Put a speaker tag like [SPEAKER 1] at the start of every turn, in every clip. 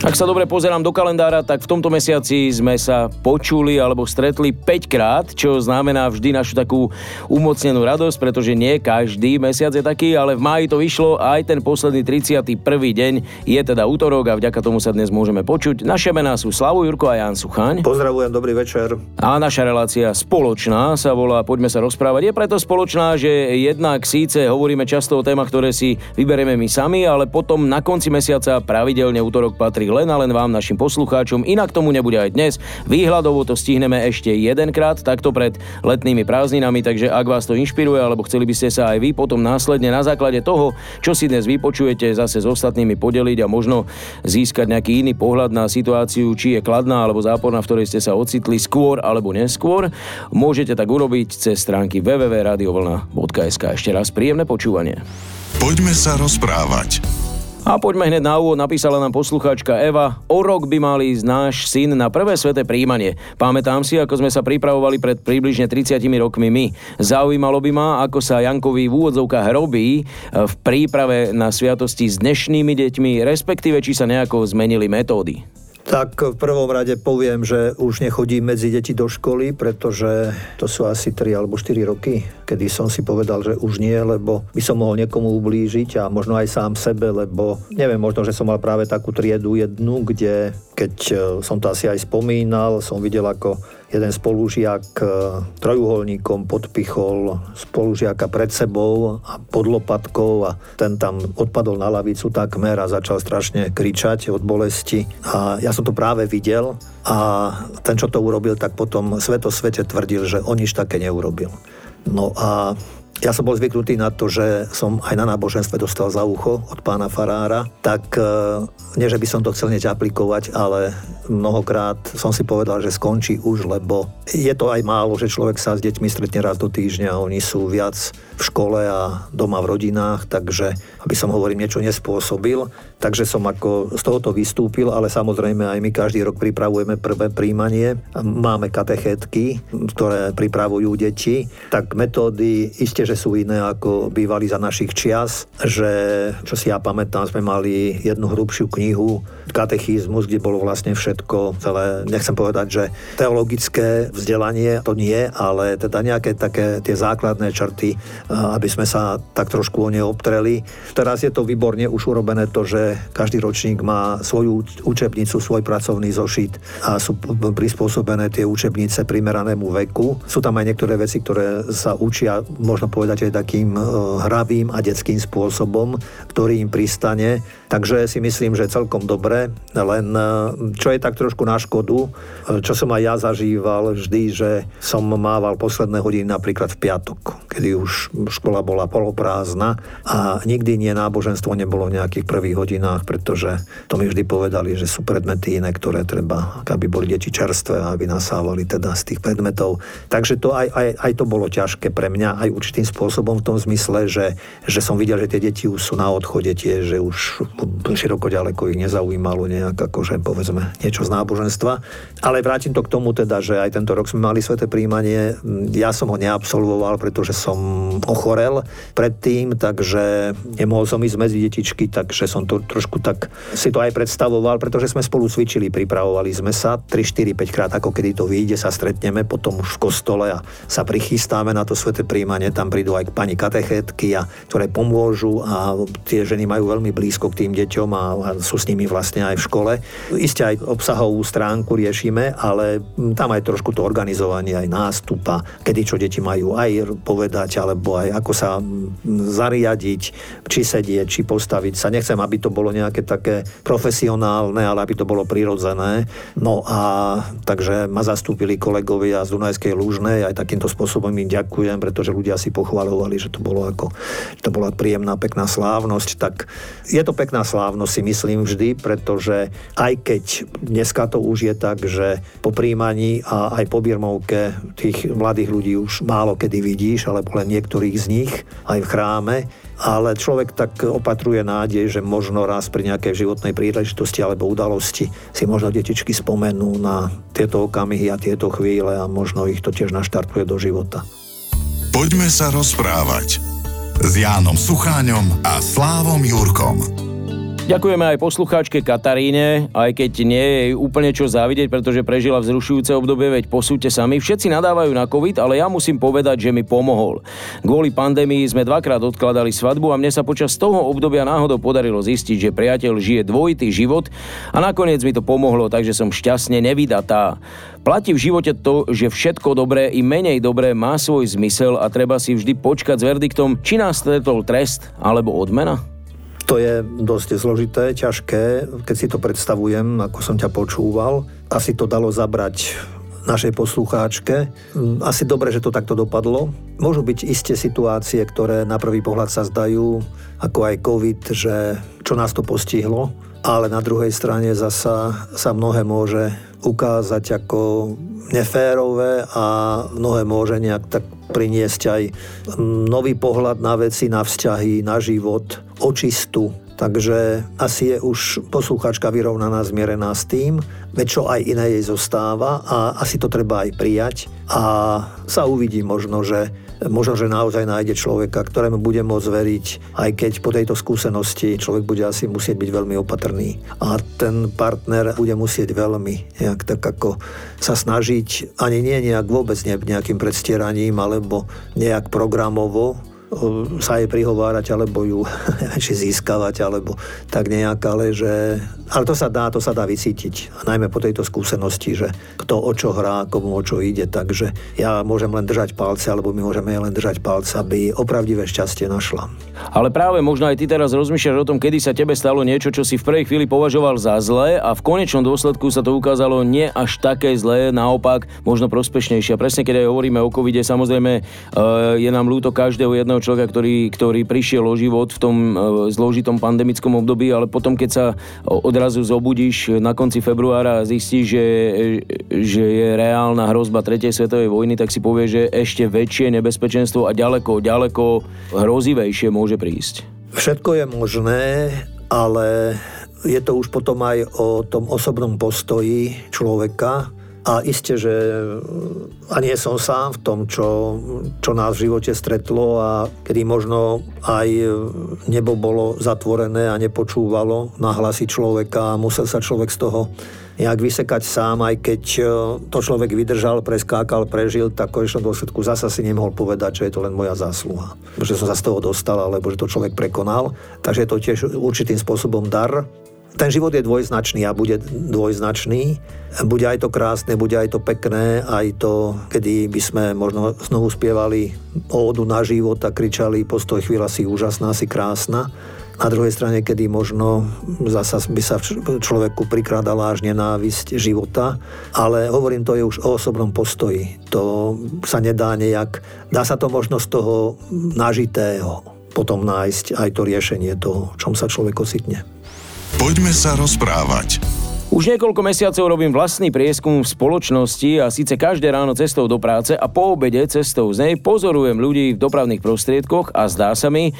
[SPEAKER 1] Ak sa dobre pozerám do kalendára, tak v tomto mesiaci sme sa počuli alebo stretli 5 krát, čo znamená vždy našu takú umocnenú radosť, pretože nie každý mesiac je taký, ale v máji to vyšlo a aj ten posledný 31. deň je teda útorok a vďaka tomu sa dnes môžeme počuť. Naše mená sú Slavu Jurko a Jan Suchaň.
[SPEAKER 2] Pozdravujem, dobrý večer.
[SPEAKER 1] A naša relácia spoločná sa volá Poďme sa rozprávať. Je preto spoločná, že jednak síce hovoríme často o témach, ktoré si vyberieme my sami, ale potom na konci mesiaca pravidelne útorok patrí len a len vám, našim poslucháčom. Inak tomu nebude aj dnes. Výhľadovo to stihneme ešte jedenkrát, takto pred letnými prázdninami, takže ak vás to inšpiruje, alebo chceli by ste sa aj vy potom následne na základe toho, čo si dnes vypočujete, zase s ostatnými podeliť a možno získať nejaký iný pohľad na situáciu, či je kladná alebo záporná, v ktorej ste sa ocitli skôr alebo neskôr, môžete tak urobiť cez stránky www.radiovlna.sk. Ešte raz príjemné počúvanie.
[SPEAKER 3] Poďme sa rozprávať.
[SPEAKER 1] A poďme hneď na úvod, napísala nám poslucháčka Eva. O rok by mal ísť náš syn na prvé sveté príjmanie. Pamätám si, ako sme sa pripravovali pred približne 30 rokmi my. Zaujímalo by ma, ako sa Jankovi v úvodzovkách robí v príprave na sviatosti s dnešnými deťmi, respektíve či sa nejako zmenili metódy.
[SPEAKER 2] Tak v prvom rade poviem, že už nechodí medzi deti do školy, pretože to sú asi 3 alebo 4 roky, kedy som si povedal, že už nie, lebo by som mohol niekomu ublížiť a možno aj sám sebe, lebo neviem, možno, že som mal práve takú triedu jednu, kde keď e, som to asi aj spomínal, som videl, ako jeden spolužiak e, trojuholníkom podpichol spolužiaka pred sebou a pod lopatkou a ten tam odpadol na lavicu takmer a začal strašne kričať od bolesti. A ja som to práve videl a ten, čo to urobil, tak potom sveto svete tvrdil, že on nič také neurobil. No a ja som bol zvyknutý na to, že som aj na náboženstve dostal za ucho od pána Farára, tak e, nie, že by som to chcel niečo aplikovať, ale mnohokrát som si povedal, že skončí už, lebo je to aj málo, že človek sa s deťmi stretne raz do týždňa, oni sú viac v škole a doma v rodinách, takže aby som hovorím niečo nespôsobil, takže som ako z tohoto vystúpil, ale samozrejme aj my každý rok pripravujeme prvé príjmanie, máme katechetky, ktoré pripravujú deti, tak metódy isté, že sú iné ako bývali za našich čias, že čo si ja pamätám, sme mali jednu hrubšiu knihu, katechizmus, kde bolo vlastne všetko, celé, nechcem povedať, že teologické vzdelanie to nie, ale teda nejaké také tie základné črty, aby sme sa tak trošku o ne obtreli. Teraz je to výborne už urobené to, že každý ročník má svoju učebnicu, svoj pracovný zošit a sú prispôsobené tie učebnice primeranému veku. Sú tam aj niektoré veci, ktoré sa učia možno povedať aj takým e, hravým a detským spôsobom, ktorý im pristane. Takže si myslím, že celkom dobre, len e, čo je tak trošku na škodu, e, čo som aj ja zažíval vždy, že som mával posledné hodiny napríklad v piatok, kedy už škola bola poloprázdna a nikdy nie náboženstvo nebolo v nejakých prvých hodinách, pretože to mi vždy povedali, že sú predmety iné, ktoré treba, aby boli deti čerstvé aby nasávali teda z tých predmetov. Takže to aj, aj, aj to bolo ťažké pre mňa, aj určitým spôsobom v tom zmysle, že, že som videl, že tie deti už sú na odchode tie, že už široko ďaleko ich nezaujímalo nejak akože povedzme niečo z náboženstva. Ale vrátim to k tomu teda, že aj tento rok sme mali sveté príjmanie. Ja som ho neabsolvoval, pretože som ochorel predtým, takže nemohol som ísť medzi detičky, takže som to trošku tak si to aj predstavoval, pretože sme spolu cvičili, pripravovali sme sa 3, 4, 5 krát, ako kedy to vyjde, sa stretneme potom už v kostole a sa prichystáme na to sveté príjmanie, tam prídu aj pani katechetky, a, ktoré pomôžu a tie ženy majú veľmi blízko k tým deťom a, a sú s nimi vlastne aj v škole. Isté aj obsahovú stránku riešime, ale tam aj trošku to organizovanie, aj nástupa, kedy čo deti majú aj povedať, alebo aj ako sa zariadiť, či sedieť, či postaviť sa. Nechcem, aby to bolo nejaké také profesionálne, ale aby to bolo prirodzené. No a takže ma zastúpili kolegovia z Dunajskej Lúžnej, aj takýmto spôsobom im ďakujem, pretože ľudia si pochvalovali, že to bolo ako, že to bola príjemná, pekná slávnosť, tak je to pekná slávnosť si myslím vždy, pretože aj keď dneska to už je tak, že po príjmaní a aj po birmovke tých mladých ľudí už málo kedy vidíš, alebo len niektorých z nich aj v chráme, ale človek tak opatruje nádej, že možno raz pri nejakej životnej príležitosti alebo udalosti si možno detičky spomenú na tieto okamihy a tieto chvíle a možno ich to tiež naštartuje do života.
[SPEAKER 3] Poďme sa rozprávať s Jánom Sucháňom a Slávom Jurkom.
[SPEAKER 1] Ďakujeme aj poslucháčke Kataríne, aj keď nie je úplne čo závidieť, pretože prežila vzrušujúce obdobie, veď posúďte sami. Všetci nadávajú na COVID, ale ja musím povedať, že mi pomohol. Kvôli pandémii sme dvakrát odkladali svadbu a mne sa počas toho obdobia náhodou podarilo zistiť, že priateľ žije dvojitý život a nakoniec mi to pomohlo, takže som šťastne nevydatá. Platí v živote to, že všetko dobré i menej dobré má svoj zmysel a treba si vždy počkať s verdiktom, či nás stretol trest alebo odmena.
[SPEAKER 2] To je dosť zložité, ťažké, keď si to predstavujem, ako som ťa počúval. Asi to dalo zabrať našej poslucháčke. Asi dobre, že to takto dopadlo. Môžu byť isté situácie, ktoré na prvý pohľad sa zdajú, ako aj COVID, že čo nás to postihlo, ale na druhej strane zasa sa mnohé môže ukázať ako neférové a mnohé môže nejak tak priniesť aj nový pohľad na veci, na vzťahy, na život, očistu. Takže asi je už posluchačka vyrovnaná, zmierená s tým, veď čo aj iné jej zostáva a asi to treba aj prijať a sa uvidí možno, že možno, že naozaj nájde človeka, ktorému bude môcť veriť, aj keď po tejto skúsenosti človek bude asi musieť byť veľmi opatrný. A ten partner bude musieť veľmi nejak tak ako sa snažiť, ani nie nejak vôbec ne, nejakým predstieraním, alebo nejak programovo, sa jej prihovárať, alebo ju či získavať, alebo tak nejak, ale že... Ale to sa dá, to sa dá vycítiť. A najmä po tejto skúsenosti, že kto o čo hrá, komu o čo ide. Takže ja môžem len držať palce, alebo my môžeme len držať palce, aby opravdivé šťastie našla.
[SPEAKER 1] Ale práve možno aj ty teraz rozmýšľaš o tom, kedy sa tebe stalo niečo, čo si v prvej chvíli považoval za zlé a v konečnom dôsledku sa to ukázalo nie až také zlé, naopak možno prospešnejšie. A presne keď aj hovoríme o covide, samozrejme eh, je nám ľúto každého jedného jedného človeka, ktorý, ktorý prišiel o život v tom e, zložitom pandemickom období, ale potom, keď sa odrazu zobudíš na konci februára a zistíš, že, že je reálna hrozba tretej svetovej vojny, tak si povie, že ešte väčšie nebezpečenstvo a ďaleko, ďaleko hrozivejšie môže prísť.
[SPEAKER 2] Všetko je možné, ale je to už potom aj o tom osobnom postoji človeka, a isté, že a nie som sám v tom, čo, čo nás v živote stretlo a kedy možno aj nebo bolo zatvorené a nepočúvalo na hlasy človeka a musel sa človek z toho nejak vysekať sám, aj keď to človek vydržal, preskákal, prežil, tak v konečnom dôsledku zasa si nemohol povedať, že je to len moja zásluha. Že som sa z toho dostal, alebo že to človek prekonal. Takže je to tiež určitým spôsobom dar ten život je dvojznačný a bude dvojznačný. Bude aj to krásne, bude aj to pekné, aj to, kedy by sme možno znovu spievali ódu na život a kričali postoj chvíľa si úžasná, si krásna. Na druhej strane, kedy možno zasa by sa človeku prikrádala až nenávisť života, ale hovorím, to je už o osobnom postoji. To sa nedá nejak, dá sa to možno z toho nažitého potom nájsť aj to riešenie toho, čom sa človek ocitne.
[SPEAKER 3] Poďme sa rozprávať.
[SPEAKER 1] Už niekoľko mesiacov robím vlastný prieskum v spoločnosti a síce každé ráno cestou do práce a po obede cestou z nej pozorujem ľudí v dopravných prostriedkoch a zdá sa mi,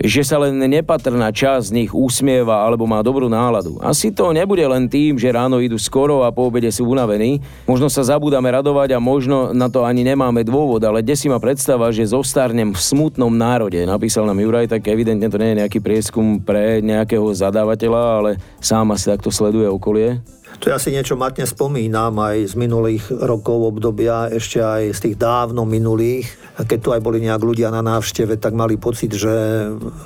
[SPEAKER 1] že sa len nepatrná časť z nich usmieva alebo má dobrú náladu. Asi to nebude len tým, že ráno idú skoro a po obede sú unavení. Možno sa zabúdame radovať a možno na to ani nemáme dôvod, ale desi ma predstava, že zostarnem v smutnom národe. Napísal nám Juraj, tak evidentne to nie je nejaký prieskum pre nejakého zadávateľa, ale sám asi takto sleduje okolie.
[SPEAKER 2] To ja si niečo matne spomínam aj z minulých rokov obdobia, ešte aj z tých dávno minulých. Keď tu aj boli nejak ľudia na návšteve, tak mali pocit, že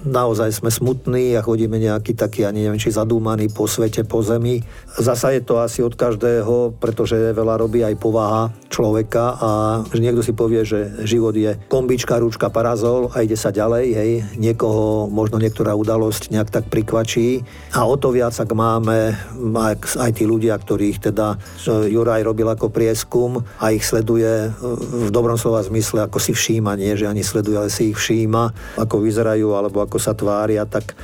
[SPEAKER 2] naozaj sme smutní a chodíme nejaký taký, ani neviem, či zadúmaný po svete, po zemi. Zasa je to asi od každého, pretože veľa robí aj povaha človeka a že niekto si povie, že život je kombička, rúčka, parazol a ide sa ďalej, hej. Niekoho možno niektorá udalosť nejak tak prikvačí a o to viac, ak máme aj, aj tí ľudia, ľudia, ktorých teda Juraj robil ako prieskum a ich sleduje e, v dobrom slova zmysle, ako si všíma, nie že ani sleduje, ale si ich všíma, ako vyzerajú alebo ako sa tvária, tak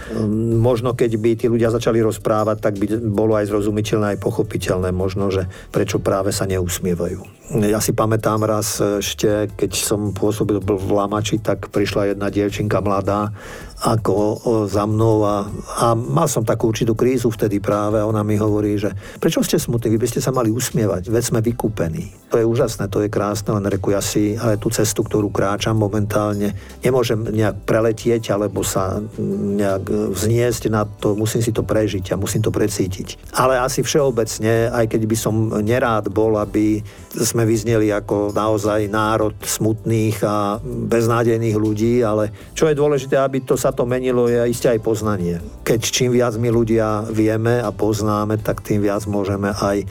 [SPEAKER 2] možno keď by tí ľudia začali rozprávať, tak by bolo aj zrozumiteľné, aj pochopiteľné možno, že prečo práve sa neusmievajú. Ja si pamätám raz ešte, keď som pôsobil v Lamači, tak prišla jedna dievčinka mladá ako za mnou a, a mal som takú určitú krízu vtedy práve a ona mi hovorí, že Prečo ste smutní? Vy by ste sa mali usmievať, veď sme vykúpení. To je úžasné, to je krásne, len reku ja si, ale tú cestu, ktorú kráčam momentálne, nemôžem nejak preletieť alebo sa nejak vzniesť na to, musím si to prežiť a musím to precítiť. Ale asi všeobecne, aj keď by som nerád bol, aby sme vyzneli ako naozaj národ smutných a beznádejných ľudí, ale čo je dôležité, aby to sa to menilo, je isté aj poznanie. Keď čím viac my ľudia vieme a poznáme, tak tým viac môžeme aj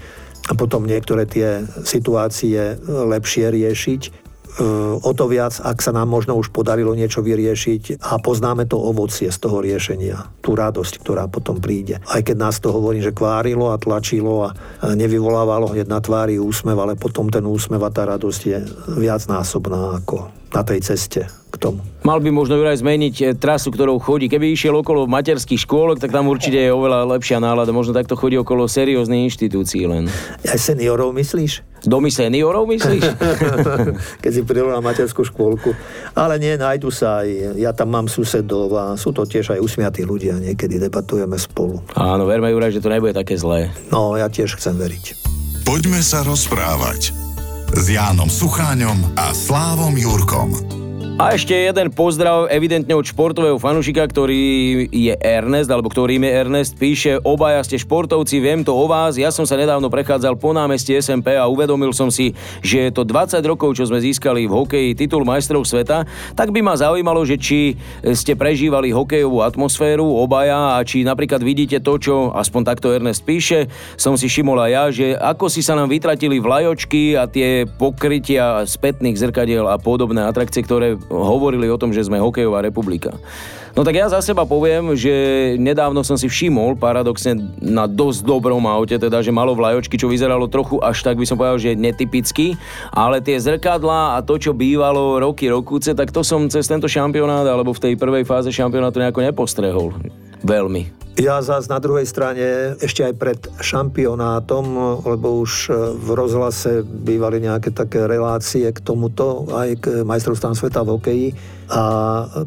[SPEAKER 2] potom niektoré tie situácie lepšie riešiť. E, o to viac, ak sa nám možno už podarilo niečo vyriešiť a poznáme to ovocie z toho riešenia, tú radosť, ktorá potom príde. Aj keď nás to hovorí, že kvárilo a tlačilo a nevyvolávalo hneď na tvári úsmev, ale potom ten úsmev a tá radosť je viacnásobná ako na tej ceste k tomu.
[SPEAKER 1] Mal by možno Juraj zmeniť eh, trasu, ktorou chodí. Keby išiel okolo materských škôlok, tak tam určite je oveľa lepšia nálada. Možno takto chodí okolo serióznych inštitúcií len.
[SPEAKER 2] Aj seniorov myslíš?
[SPEAKER 1] Domy seniorov myslíš?
[SPEAKER 2] Keď si pridal na materskú škôlku. Ale nie, nájdu sa aj. Ja tam mám susedov a sú to tiež aj usmiatí ľudia. Niekedy debatujeme spolu.
[SPEAKER 1] Áno, verme Juraj, že to nebude také zlé.
[SPEAKER 2] No, ja tiež chcem veriť.
[SPEAKER 3] Poďme sa rozprávať s Jánom Sucháňom a Slávom Jurkom.
[SPEAKER 1] A ešte jeden pozdrav evidentne od športového fanušika, ktorý je Ernest, alebo ktorým je Ernest, píše, obaja ste športovci, viem to o vás, ja som sa nedávno prechádzal po námestí SMP a uvedomil som si, že je to 20 rokov, čo sme získali v hokeji titul majstrov sveta, tak by ma zaujímalo, že či ste prežívali hokejovú atmosféru obaja a či napríklad vidíte to, čo aspoň takto Ernest píše, som si všimol aj ja, že ako si sa nám vytratili vlajočky a tie pokrytia spätných zrkadiel a podobné atrakcie, ktoré hovorili o tom, že sme hokejová republika. No tak ja za seba poviem, že nedávno som si všimol paradoxne na dosť dobrom aute, teda že malo vlajočky, čo vyzeralo trochu až tak by som povedal, že netypicky, ale tie zrkadlá a to, čo bývalo roky, rokúce, tak to som cez tento šampionát alebo v tej prvej fáze šampionátu nejako nepostrehol. Veľmi.
[SPEAKER 2] Ja zás na druhej strane ešte aj pred šampionátom, lebo už v rozhlase bývali nejaké také relácie k tomuto, aj k majstrovstvám sveta v hokeji, a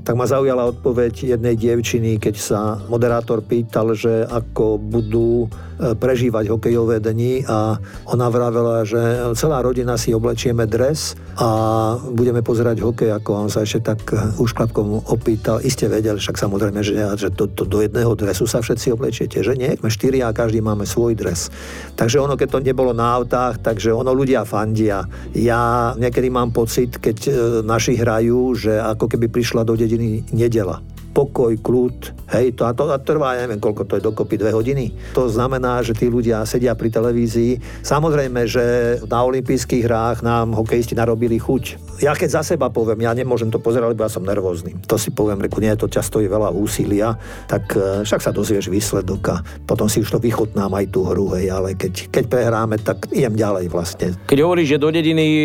[SPEAKER 2] tak ma zaujala odpoveď jednej dievčiny, keď sa moderátor pýtal, že ako budú e, prežívať hokejové dni a ona vravela, že celá rodina si oblečieme dres a budeme pozerať hokej, ako on sa ešte tak už klapkom opýtal. Iste vedel, však samozrejme, že, že to, to, do jedného dresu sa všetci oblečiete, že nie, sme štyri a každý máme svoj dres. Takže ono, keď to nebolo na autách, takže ono ľudia fandia. Ja niekedy mám pocit, keď e, naši hrajú, že ako keby prišla do dediny nedela pokoj, kľud. Hej, to, a to a trvá, ja neviem, koľko to je dokopy, dve hodiny. To znamená, že tí ľudia sedia pri televízii. Samozrejme, že na olympijských hrách nám hokejisti narobili chuť. Ja keď za seba poviem, ja nemôžem to pozerať, lebo ja som nervózny. To si poviem, reku, nie, to ťa stojí veľa úsilia, tak e, však sa dozvieš výsledok a potom si už to vychutnám aj tú hru, hej, ale keď, keď prehráme, tak idem ďalej vlastne.
[SPEAKER 1] Keď hovoríš, že do dediny e,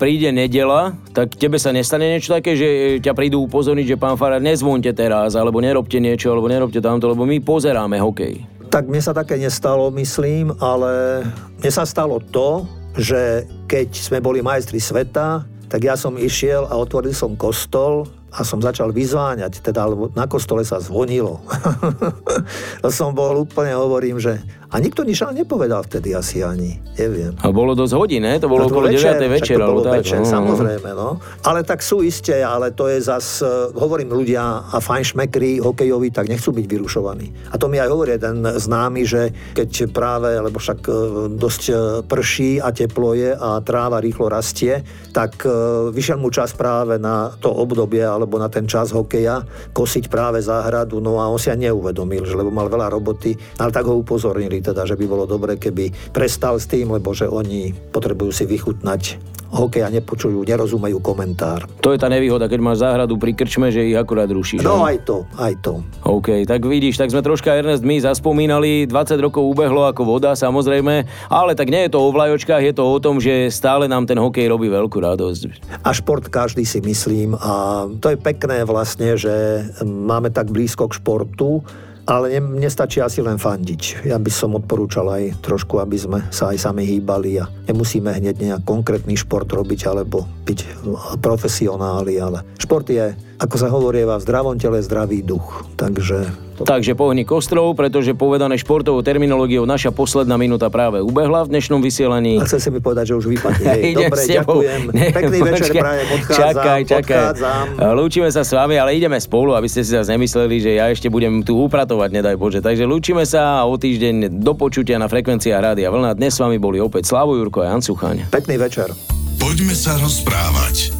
[SPEAKER 1] príde nedela, tak tebe sa nestane niečo také, že e, ťa prídu upozorniť, že pán Farad, nezvonte teraz, alebo nerobte niečo, alebo nerobte tamto, lebo my pozeráme hokej.
[SPEAKER 2] Tak mne sa také nestalo, myslím, ale mne sa stalo to, že keď sme boli majstri sveta, tak ja som išiel a otvoril som kostol a som začal vyzváňať, teda na kostole sa zvonilo. to som bol úplne, hovorím, že a nikto nič ale nepovedal vtedy asi ani, neviem.
[SPEAKER 1] A bolo dosť hodín, ne? To bolo to okolo večer, 9. večer.
[SPEAKER 2] To bolo tak, večer, no. samozrejme, no. Ale tak sú iste, ale to je zas, e, hovorím ľudia a fajnšmekri hokejoví, tak nechcú byť vyrušovaní. A to mi aj hovorí ten známy, že keď práve, lebo však e, dosť e, prší a teplo je a tráva rýchlo rastie, tak vyšiel mu čas práve na to obdobie alebo na ten čas hokeja kosiť práve záhradu, no a on si aj neuvedomil, že lebo mal veľa roboty, ale tak ho upozornili teda, že by bolo dobre, keby prestal s tým, lebo že oni potrebujú si vychutnať hokej a nepočujú, nerozumejú komentár.
[SPEAKER 1] To je tá nevýhoda, keď máš záhradu pri krčme, že ich akurát rušíš.
[SPEAKER 2] No aj to, aj to.
[SPEAKER 1] OK, tak vidíš, tak sme troška Ernest my zaspomínali, 20 rokov ubehlo ako voda samozrejme, ale tak nie je to o vlajočkách, je to o tom, že stále nám ten hokej robí veľkú radosť.
[SPEAKER 2] A šport každý si myslím a to je pekné vlastne, že máme tak blízko k športu, ale ne, nestačí asi len fandiť. Ja by som odporúčal aj trošku, aby sme sa aj sami hýbali a nemusíme hneď nejak konkrétny šport robiť alebo byť profesionáli, ale šport je, ako sa hovorí, v zdravom tele zdravý duch. Takže to.
[SPEAKER 1] Takže pohni kostrov, pretože povedané športovou terminológiou naša posledná minúta práve ubehla v dnešnom vysielaní.
[SPEAKER 2] A chcem si mi povedať, že už vypadne. Hej,
[SPEAKER 1] Idem
[SPEAKER 2] dobre,
[SPEAKER 1] s tebou.
[SPEAKER 2] ďakujem.
[SPEAKER 1] Ne,
[SPEAKER 2] Pekný večer
[SPEAKER 1] počkaj,
[SPEAKER 2] prajem, odchádzam,
[SPEAKER 1] Čakaj, čakaj.
[SPEAKER 2] odchádzam.
[SPEAKER 1] Lúčime sa s vami, ale ideme spolu, aby ste si zase nemysleli, že ja ešte budem tu upratovať, nedaj Bože. Takže lúčime sa a o týždeň do počutia na frekvenciách Rádia Vlna. Dnes s vami boli opäť Slavo Jurko a Jan Suchaň.
[SPEAKER 2] Pekný večer.
[SPEAKER 3] Poďme sa rozprávať